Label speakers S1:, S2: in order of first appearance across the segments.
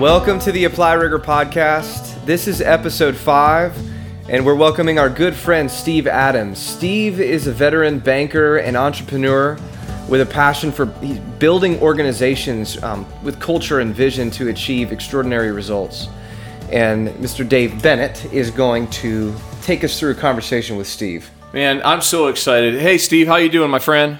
S1: Welcome to the Apply Rigor podcast. This is episode five, and we're welcoming our good friend Steve Adams. Steve is a veteran banker and entrepreneur with a passion for building organizations um, with culture and vision to achieve extraordinary results. And Mr. Dave Bennett is going to take us through a conversation with Steve.
S2: Man, I'm so excited. Hey, Steve, how you doing, my friend?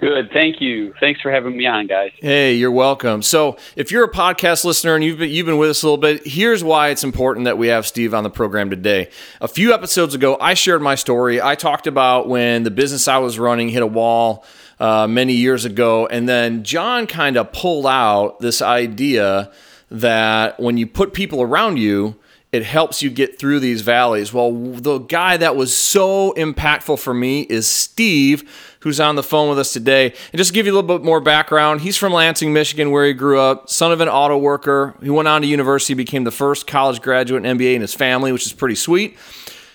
S3: Good, thank you. Thanks for having me on, guys.
S2: Hey, you're welcome. So, if you're a podcast listener and you've been, you've been with us a little bit, here's why it's important that we have Steve on the program today. A few episodes ago, I shared my story. I talked about when the business I was running hit a wall uh, many years ago, and then John kind of pulled out this idea that when you put people around you, it helps you get through these valleys. Well, the guy that was so impactful for me is Steve who's on the phone with us today. And just to give you a little bit more background, he's from Lansing, Michigan, where he grew up, son of an auto worker. He went on to university, became the first college graduate in MBA in his family, which is pretty sweet.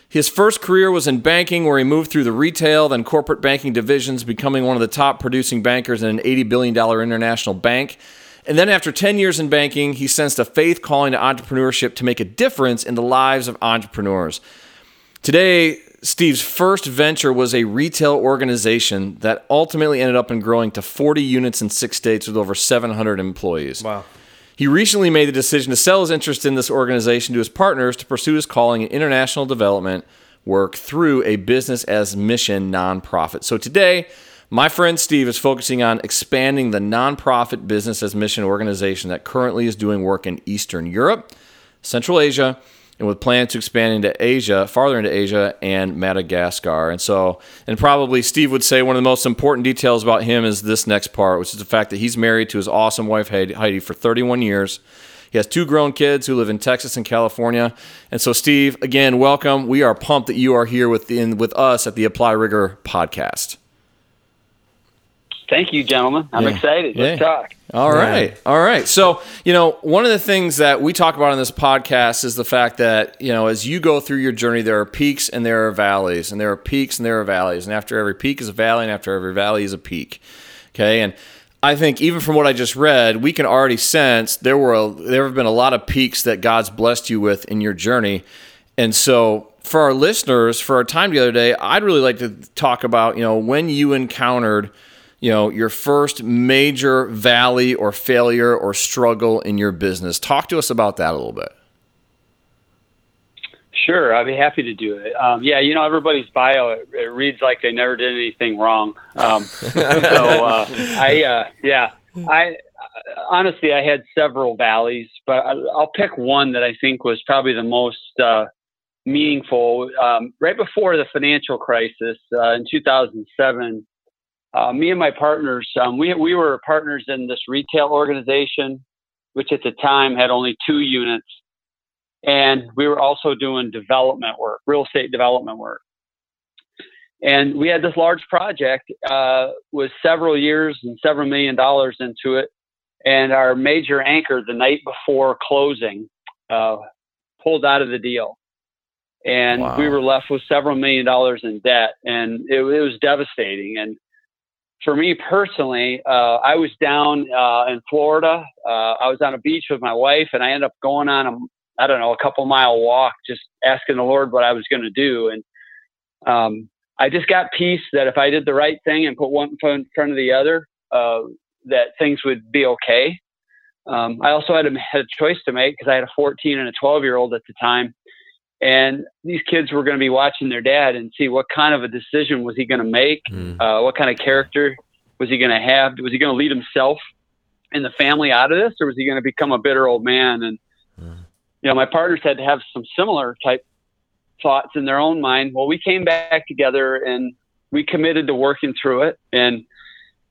S2: His first career was in banking, where he moved through the retail, then corporate banking divisions, becoming one of the top producing bankers in an $80 billion international bank. And then, after 10 years in banking, he sensed a faith calling to entrepreneurship to make a difference in the lives of entrepreneurs. Today, Steve's first venture was a retail organization that ultimately ended up in growing to 40 units in six states with over 700 employees.
S1: Wow.
S2: He recently made the decision to sell his interest in this organization to his partners to pursue his calling in international development work through a business as mission nonprofit. So today, my friend Steve is focusing on expanding the nonprofit business as mission organization that currently is doing work in Eastern Europe, Central Asia, and with plans to expand into Asia, farther into Asia and Madagascar. And so, and probably Steve would say one of the most important details about him is this next part, which is the fact that he's married to his awesome wife Heidi for 31 years. He has two grown kids who live in Texas and California. And so, Steve, again, welcome. We are pumped that you are here with with us at the Apply Rigor podcast.
S3: Thank you, gentlemen. I'm yeah. excited. Let's yeah. talk.
S2: All right. Yeah. All right. So, you know, one of the things that we talk about on this podcast is the fact that, you know, as you go through your journey, there are peaks and there are valleys, and there are peaks and there are valleys. And after every peak is a valley, and after every valley is a peak. Okay. And I think even from what I just read, we can already sense there were a, there have been a lot of peaks that God's blessed you with in your journey. And so for our listeners, for our time the other day, I'd really like to talk about, you know, when you encountered – you know your first major valley or failure or struggle in your business talk to us about that a little bit
S3: Sure, I'd be happy to do it. Um, yeah, you know, everybody's bio it, it, reads like they never did anything wrong. Um, so uh, I, uh, yeah, I honestly I had several valleys, but I, will pick one that I think was probably the most uh, meaningful. Um, right before the financial crisis uh, in 2007, uh, me and my partners, um, we, we were partners in this retail organization, which at the time had only two units. And we were also doing development work, real estate development work. And we had this large project uh, with several years and several million dollars into it. And our major anchor, the night before closing, uh, pulled out of the deal. And wow. we were left with several million dollars in debt. And it, it was devastating. And for me personally, uh, I was down uh, in Florida. Uh, I was on a beach with my wife, and I ended up going on a I don't know a couple mile walk, just asking the Lord what I was going to do, and um, I just got peace that if I did the right thing and put one foot in front of the other, uh, that things would be okay. Um, I also had a, had a choice to make because I had a 14 and a 12 year old at the time, and these kids were going to be watching their dad and see what kind of a decision was he going to make, mm. uh, what kind of character was he going to have, was he going to lead himself and the family out of this, or was he going to become a bitter old man? And mm. you know, my partners had to have some similar type thoughts in their own mind. Well, we came back together and we committed to working through it, and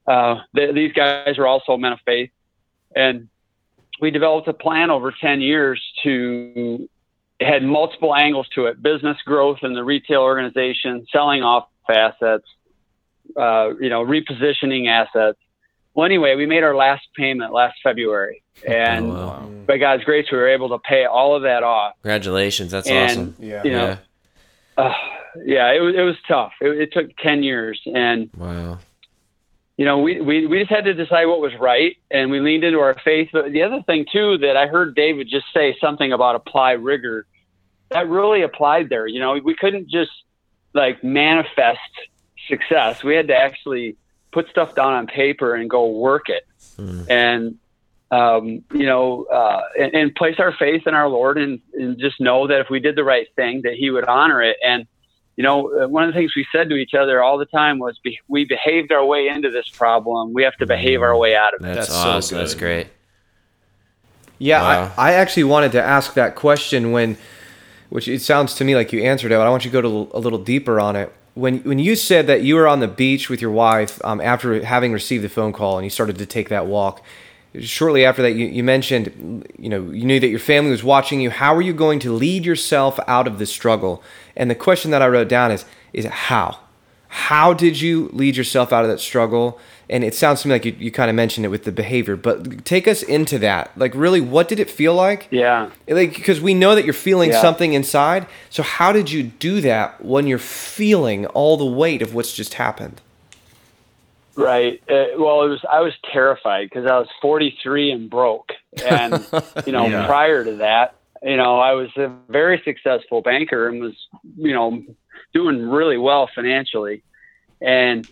S3: uh, th- these guys are also men of faith, and we developed a plan over 10 years to it had multiple angles to it business growth in the retail organization, selling off assets, uh, you know, repositioning assets. Well, anyway, we made our last payment last February, and oh, wow. by God's grace, we were able to pay all of that off.
S4: Congratulations! That's and, awesome.
S3: Yeah, you know, yeah. Uh, yeah, it was it was tough. It, it, took ten years, and
S4: wow.
S3: you know, we, we, we just had to decide what was right and we leaned into our faith. But the other thing too, that I heard David just say something about apply rigor that really applied there. You know, we couldn't just like manifest success. We had to actually put stuff down on paper and go work it. Mm. And, um, you know, uh, and, and, place our faith in our Lord and, and just know that if we did the right thing, that He would honor it. And you know, uh, one of the things we said to each other all the time was, be, "We behaved our way into this problem. We have to behave our way out of
S4: it." That's, That's awesome. So That's great.
S1: Yeah, wow. I, I actually wanted to ask that question when, which it sounds to me like you answered it, but I want you to go to a little deeper on it. When when you said that you were on the beach with your wife um, after having received the phone call and you started to take that walk, shortly after that you, you mentioned you know you knew that your family was watching you. How are you going to lead yourself out of this struggle? And the question that i wrote down is is how how did you lead yourself out of that struggle and it sounds to me like you, you kind of mentioned it with the behavior but take us into that like really what did it feel like
S3: yeah
S1: like because we know that you're feeling yeah. something inside so how did you do that when you're feeling all the weight of what's just happened
S3: Right. Uh, well, it was I was terrified because I was 43 and broke, and you know, yeah. prior to that, you know, I was a very successful banker and was, you know, doing really well financially, and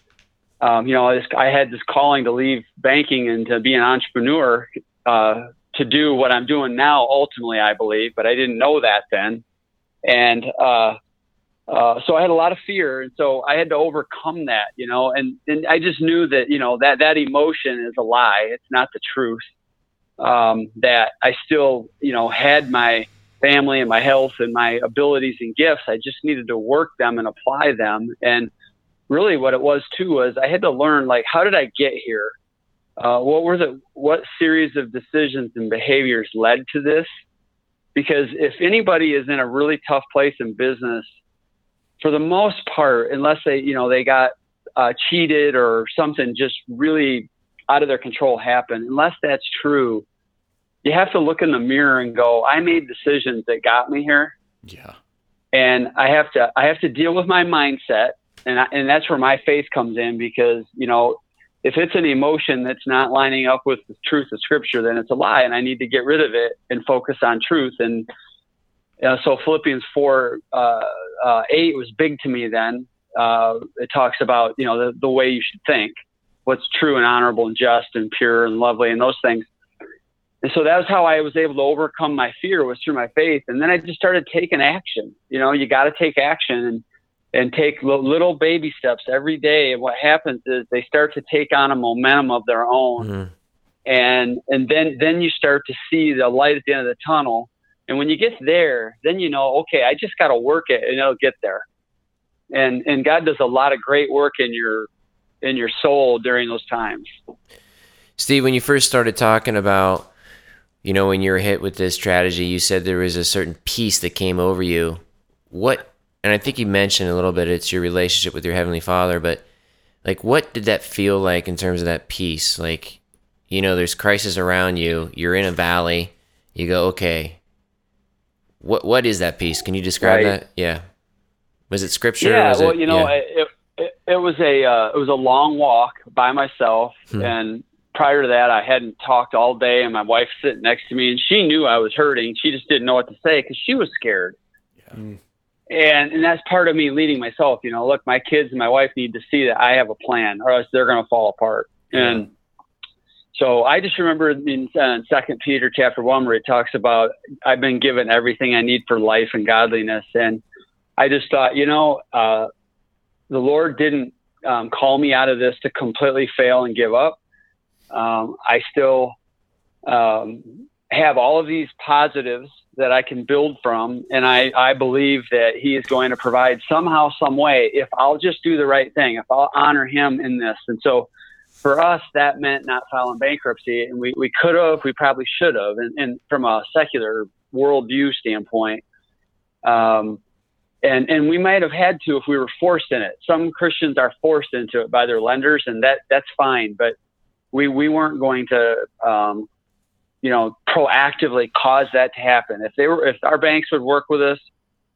S3: um, you know, I, just, I had this calling to leave banking and to be an entrepreneur, uh, to do what I'm doing now. Ultimately, I believe, but I didn't know that then, and uh, uh, so I had a lot of fear, and so I had to overcome that, you know. And and I just knew that, you know, that that emotion is a lie; it's not the truth. Um, that I still, you know, had my family and my health and my abilities and gifts. I just needed to work them and apply them. And really, what it was too was I had to learn, like, how did I get here? Uh, what were the what series of decisions and behaviors led to this? Because if anybody is in a really tough place in business for the most part, unless they, you know, they got uh, cheated or something just really out of their control happened, unless that's true, you have to look in the mirror and go, I made decisions that got me here.
S2: Yeah.
S3: And I have to, I have to deal with my mindset. And, I, and that's where my faith comes in because, you know, if it's an emotion that's not lining up with the truth of scripture, then it's a lie and I need to get rid of it and focus on truth. And, uh, so Philippians 4 uh, uh, 8 was big to me then. Uh, it talks about, you know, the, the way you should think, what's true and honorable and just and pure and lovely and those things. And so that was how I was able to overcome my fear was through my faith. And then I just started taking action. You know, you got to take action and, and take little baby steps every day. And what happens is they start to take on a momentum of their own. Mm-hmm. And, and then, then you start to see the light at the end of the tunnel and when you get there, then you know, okay, I just got to work it and it'll get there. And and God does a lot of great work in your in your soul during those times.
S4: Steve, when you first started talking about, you know, when you were hit with this strategy, you said there was a certain peace that came over you. What and I think you mentioned a little bit it's your relationship with your heavenly Father, but like what did that feel like in terms of that peace? Like, you know, there's crisis around you, you're in a valley, you go, okay, what what is that peace? Can you describe right. that? Yeah. Was it scripture?
S3: Yeah. well,
S4: it,
S3: you know, yeah. it, it, it was a uh, it was a long walk by myself, hmm. and prior to that, I hadn't talked all day, and my wife sitting next to me, and she knew I was hurting. She just didn't know what to say because she was scared. Yeah. Hmm. And and that's part of me leading myself. You know, look, my kids and my wife need to see that I have a plan, or else they're going to fall apart. And so I just remember in uh, Second Peter chapter one where it talks about I've been given everything I need for life and godliness, and I just thought, you know, uh, the Lord didn't um, call me out of this to completely fail and give up. Um, I still um, have all of these positives that I can build from, and I, I believe that He is going to provide somehow, some way, if I'll just do the right thing, if I'll honor Him in this, and so for us, that meant not filing bankruptcy, and we, we could have, we probably should have, and, and from a secular worldview standpoint, um, and and we might have had to if we were forced in it. Some Christians are forced into it by their lenders, and that that's fine, but we we weren't going to, um, you know, proactively cause that to happen. If they were, if our banks would work with us,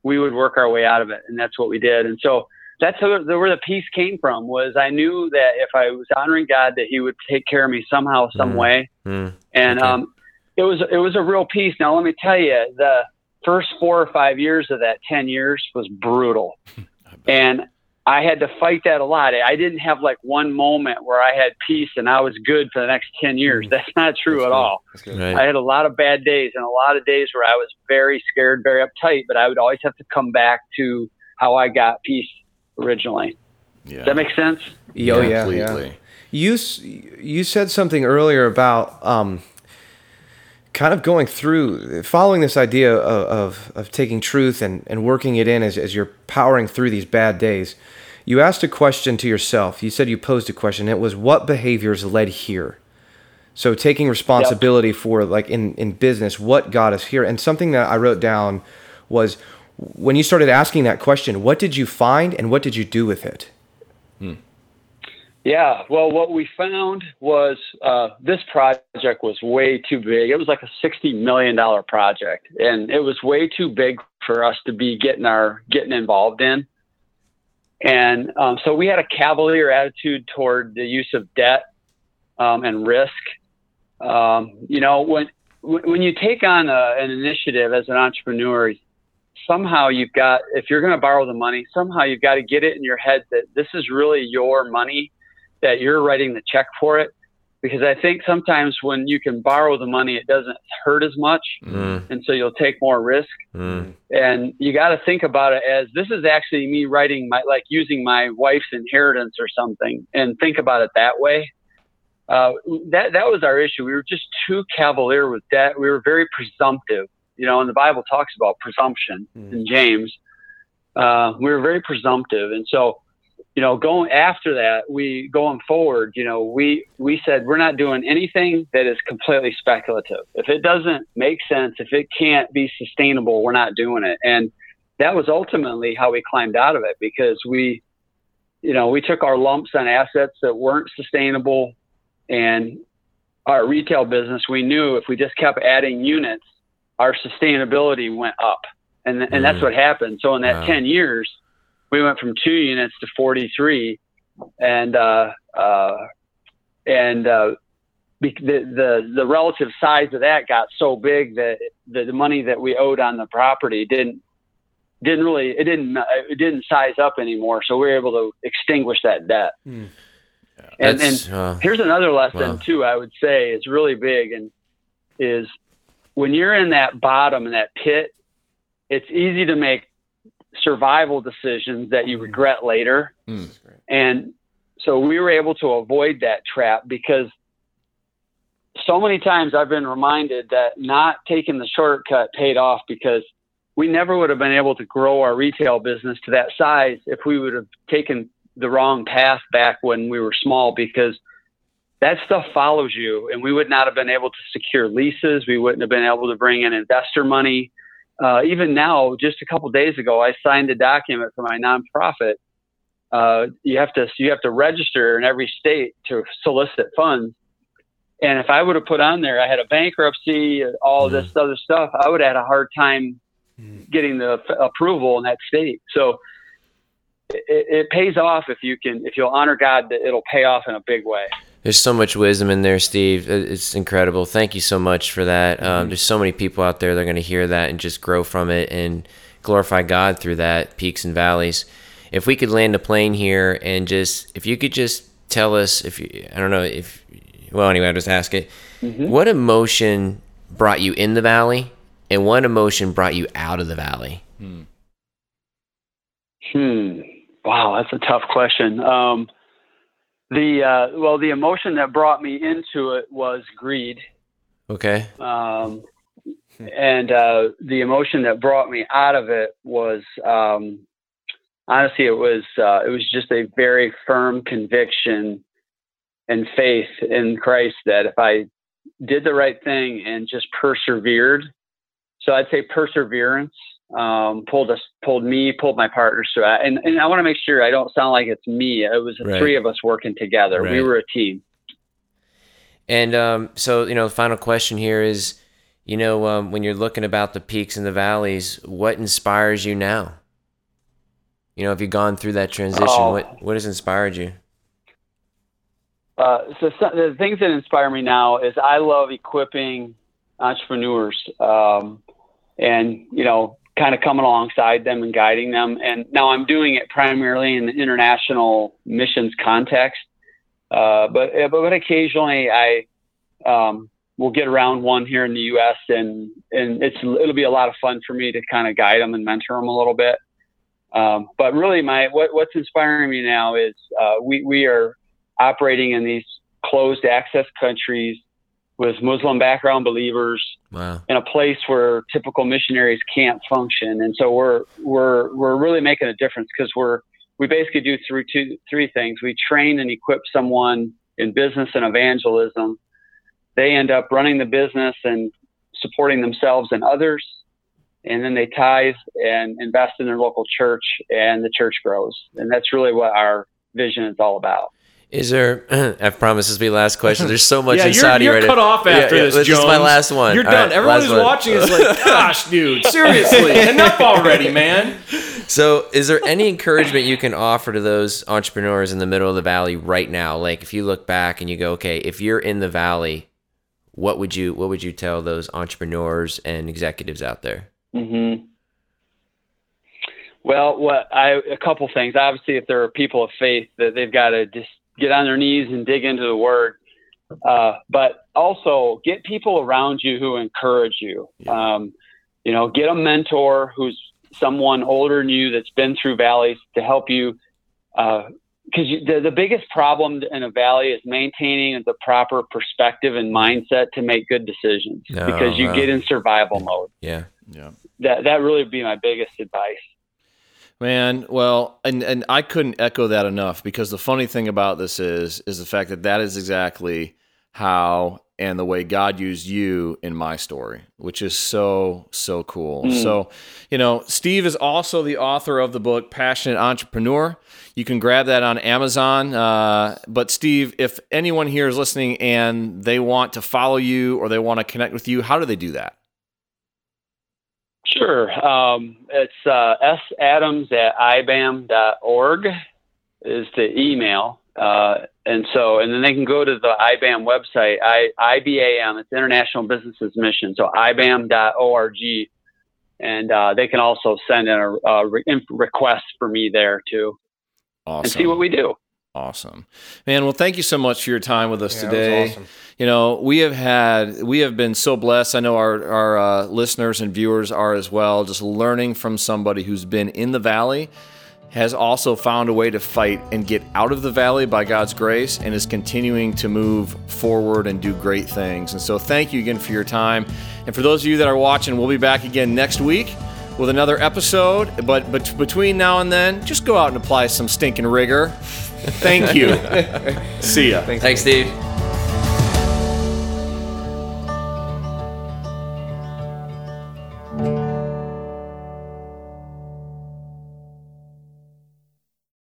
S3: we would work our way out of it, and that's what we did. And so that's where the, where the peace came from. Was I knew that if I was honoring God, that He would take care of me somehow, some
S4: Mm.
S3: way,
S4: Mm.
S3: and
S4: Okay.
S3: um, it was it was a real peace. Now let me tell you, the first four or five years of that ten years was brutal, and I had to fight that a lot. I didn't have like one moment where I had peace and I was good for the next ten years. That's not true
S1: That's
S3: at
S1: good.
S3: all.
S1: That's good.
S4: Right.
S3: I had a lot of bad days and a lot of days where I was very scared, very uptight, but I would always have to come back to how I got peace originally.
S2: Yeah.
S3: Does that make sense?
S1: Oh yeah, yeah.
S2: completely.
S1: You you said something earlier about um, kind of going through following this idea of, of, of taking truth and, and working it in as, as you're powering through these bad days. You asked a question to yourself. You said you posed a question. It was what behaviors led here. So taking responsibility for like in, in business, what got us here. And something that I wrote down was when you started asking that question, what did you find and what did you do with it? Hmm.
S3: Yeah. Well, what we found was uh, this project was way too big. It was like a sixty million dollar project, and it was way too big for us to be getting our getting involved in. And um, so we had a cavalier attitude toward the use of debt um, and risk. Um, you know, when when you take on a, an initiative as an entrepreneur, somehow you've got if you're going to borrow the money, somehow you've got to get it in your head that this is really your money that you're writing the check for it because I think sometimes when you can borrow the money, it doesn't hurt as much,
S4: Mm.
S3: and so you'll take more risk.
S4: Mm.
S3: And you got to think about it as this is actually me writing my like using my wife's inheritance or something, and think about it that way. Uh, that that was our issue. We were just too cavalier with debt. We were very presumptive, you know. And the Bible talks about presumption in James. Uh, we were very presumptive, and so you know, going after that, we going forward, you know, we we said we're not doing anything that is completely speculative. If it doesn't make sense, if it can't be sustainable, we're not doing it. And that was ultimately how we climbed out of it because we, you know, we took our lumps on assets that weren't sustainable, and our retail business. We knew if we just kept adding units, our sustainability went up, and and that's
S4: Mm.
S3: what happened. So in that
S4: Wow.
S3: ten years we went from two units to 43 and uh, uh, and uh, the, the the relative size of that got so big that the, the money that we owed on the property didn't didn't really it didn't it didn't size up anymore so we were able to extinguish that debt and, and
S4: uh,
S3: Here's another lesson
S4: Wow.
S3: too. I would say is really big, and is when you're in that bottom in that pit, it's easy to make survival decisions that you regret later.
S2: Mm.
S3: And so we were able to avoid that trap because so many times I've been reminded that not taking the shortcut paid off because we never would have been able to grow our retail business to that size if we would have taken the wrong path back when we were small because that stuff follows you and we would not have been able to secure leases we wouldn't have been able to bring in investor money uh, even now just a couple days ago i signed a document for my nonprofit. Uh, you have to you have to register in every state to solicit funds. And if i would have put on there i had a bankruptcy all this other stuff i would have had a hard time getting the f- approval in that state. So it, it pays off if you can if you'll honor God that it'll pay off in a big way.
S4: There's so much wisdom in there, Steve. It's incredible. Thank you so much for that. Um, there's so many people out there that are going to hear that and just grow from it and glorify God through that, peaks and valleys. If we could land a plane here and just, if you could just tell us, if you, I don't know, if, well, anyway, I'll just ask it. What emotion brought you in the valley and what emotion brought you out of the valley?
S3: Hmm. Wow, that's a tough question. Um, the uh, well, the emotion that brought me into it was greed,
S4: Okay.
S3: um, and uh, the emotion that brought me out of it was um, honestly, it was uh, it was just a very firm conviction and faith in Christ that if I did the right thing and just persevered, so I'd say perseverance um, pulled us, pulled me, pulled my partners through it. And, and I want to make sure I don't sound like it's me. It was the
S4: Right.
S3: three of us working together. We were a team.
S4: And um, so, you know, the final question here is, you know, um, when you're looking about the peaks and the valleys, what inspires you now? You know, have you gone through that transition?
S3: Oh.
S4: What what has inspired you?
S3: Uh, so, so the things that inspire me now is I love equipping entrepreneurs, um, and you know, kind of coming alongside them and guiding them. And now I'm doing it primarily in the international missions context, uh, but but occasionally I um, will get around one here in the U.S. and and it's it'll be a lot of fun for me to kind of guide them and mentor them a little bit. Um, but really, my what, what's inspiring me now is uh, we we are operating in these closed access countries with Muslim background believers
S4: Wow.
S3: in a place where typical missionaries can't function. And so we're we're we're really making a difference because we're we basically do through two three things. We train and equip someone in business and evangelism. They end up running the business and supporting themselves and others. And then they tithe and invest in their local church and the church grows. And that's really what our vision is all about.
S4: Is there? I promise this will be the last question. There's so much
S2: yeah,
S4: in
S2: you're, you're
S4: right
S2: cut
S4: now.
S2: off after
S4: yeah,
S2: this,
S4: This
S2: Jones.
S4: is my last one.
S2: You're
S4: All
S2: done.
S4: right,
S2: Everyone who's
S4: one.
S2: watching is like, gosh, dude, seriously, enough already, man.
S4: So, is there any encouragement you can offer to those entrepreneurs in the middle of the valley right now? Like, if you look back and you go, okay, if you're in the valley, what would you what would you tell those entrepreneurs and executives out there?
S3: hmm Well, what I a couple things. Obviously, if there are people of faith, that they've got to just get on their knees and dig into the Word. Uh, but also get people around you who encourage you. Um, you know, get a mentor who's someone older than you that's been through valleys to help you. Because you the, the biggest problem in a valley is maintaining the proper perspective and mindset to make good decisions.
S4: Oh,
S3: because you
S4: wow.
S3: get in survival mode.
S4: Yeah.
S2: Yeah.
S3: That that really would be my biggest advice.
S2: Man, well, and and I couldn't echo that enough because the funny thing about this is is the fact that that is exactly how and the way God used you in my story, which is so so cool. So, you know, Steve is also the author of the book Passionate Entrepreneur. You can grab that on Amazon. Uh, but Steve, if anyone here is listening and they want to follow you or they want to connect with you, how do they do that?
S3: Sure. Um, it's uh, sadams at ibam.org is the email. Uh, and so, and then they can go to the IBAM website, I, IBAM, it's International Business as Mission. So ibam.org. And uh, they can also send in a, a re- request for me there too
S2: Awesome.
S3: and see what we do.
S2: Awesome, man. Well, thank you so much for your time with us
S1: Yeah,
S2: today.
S1: awesome.
S2: You know, we have had, we have been so blessed. I know our our uh, listeners and viewers are as well. Just learning from somebody who's been in the valley, has also found a way to fight and get out of the valley by God's grace, and is continuing to move forward and do great things. And so, thank you again for your time. And for those of you that are watching, we'll be back again next week with another episode. But, but between now and then, just go out and apply some stinking rigor. Thank you. See ya.
S4: Thanks, Steve.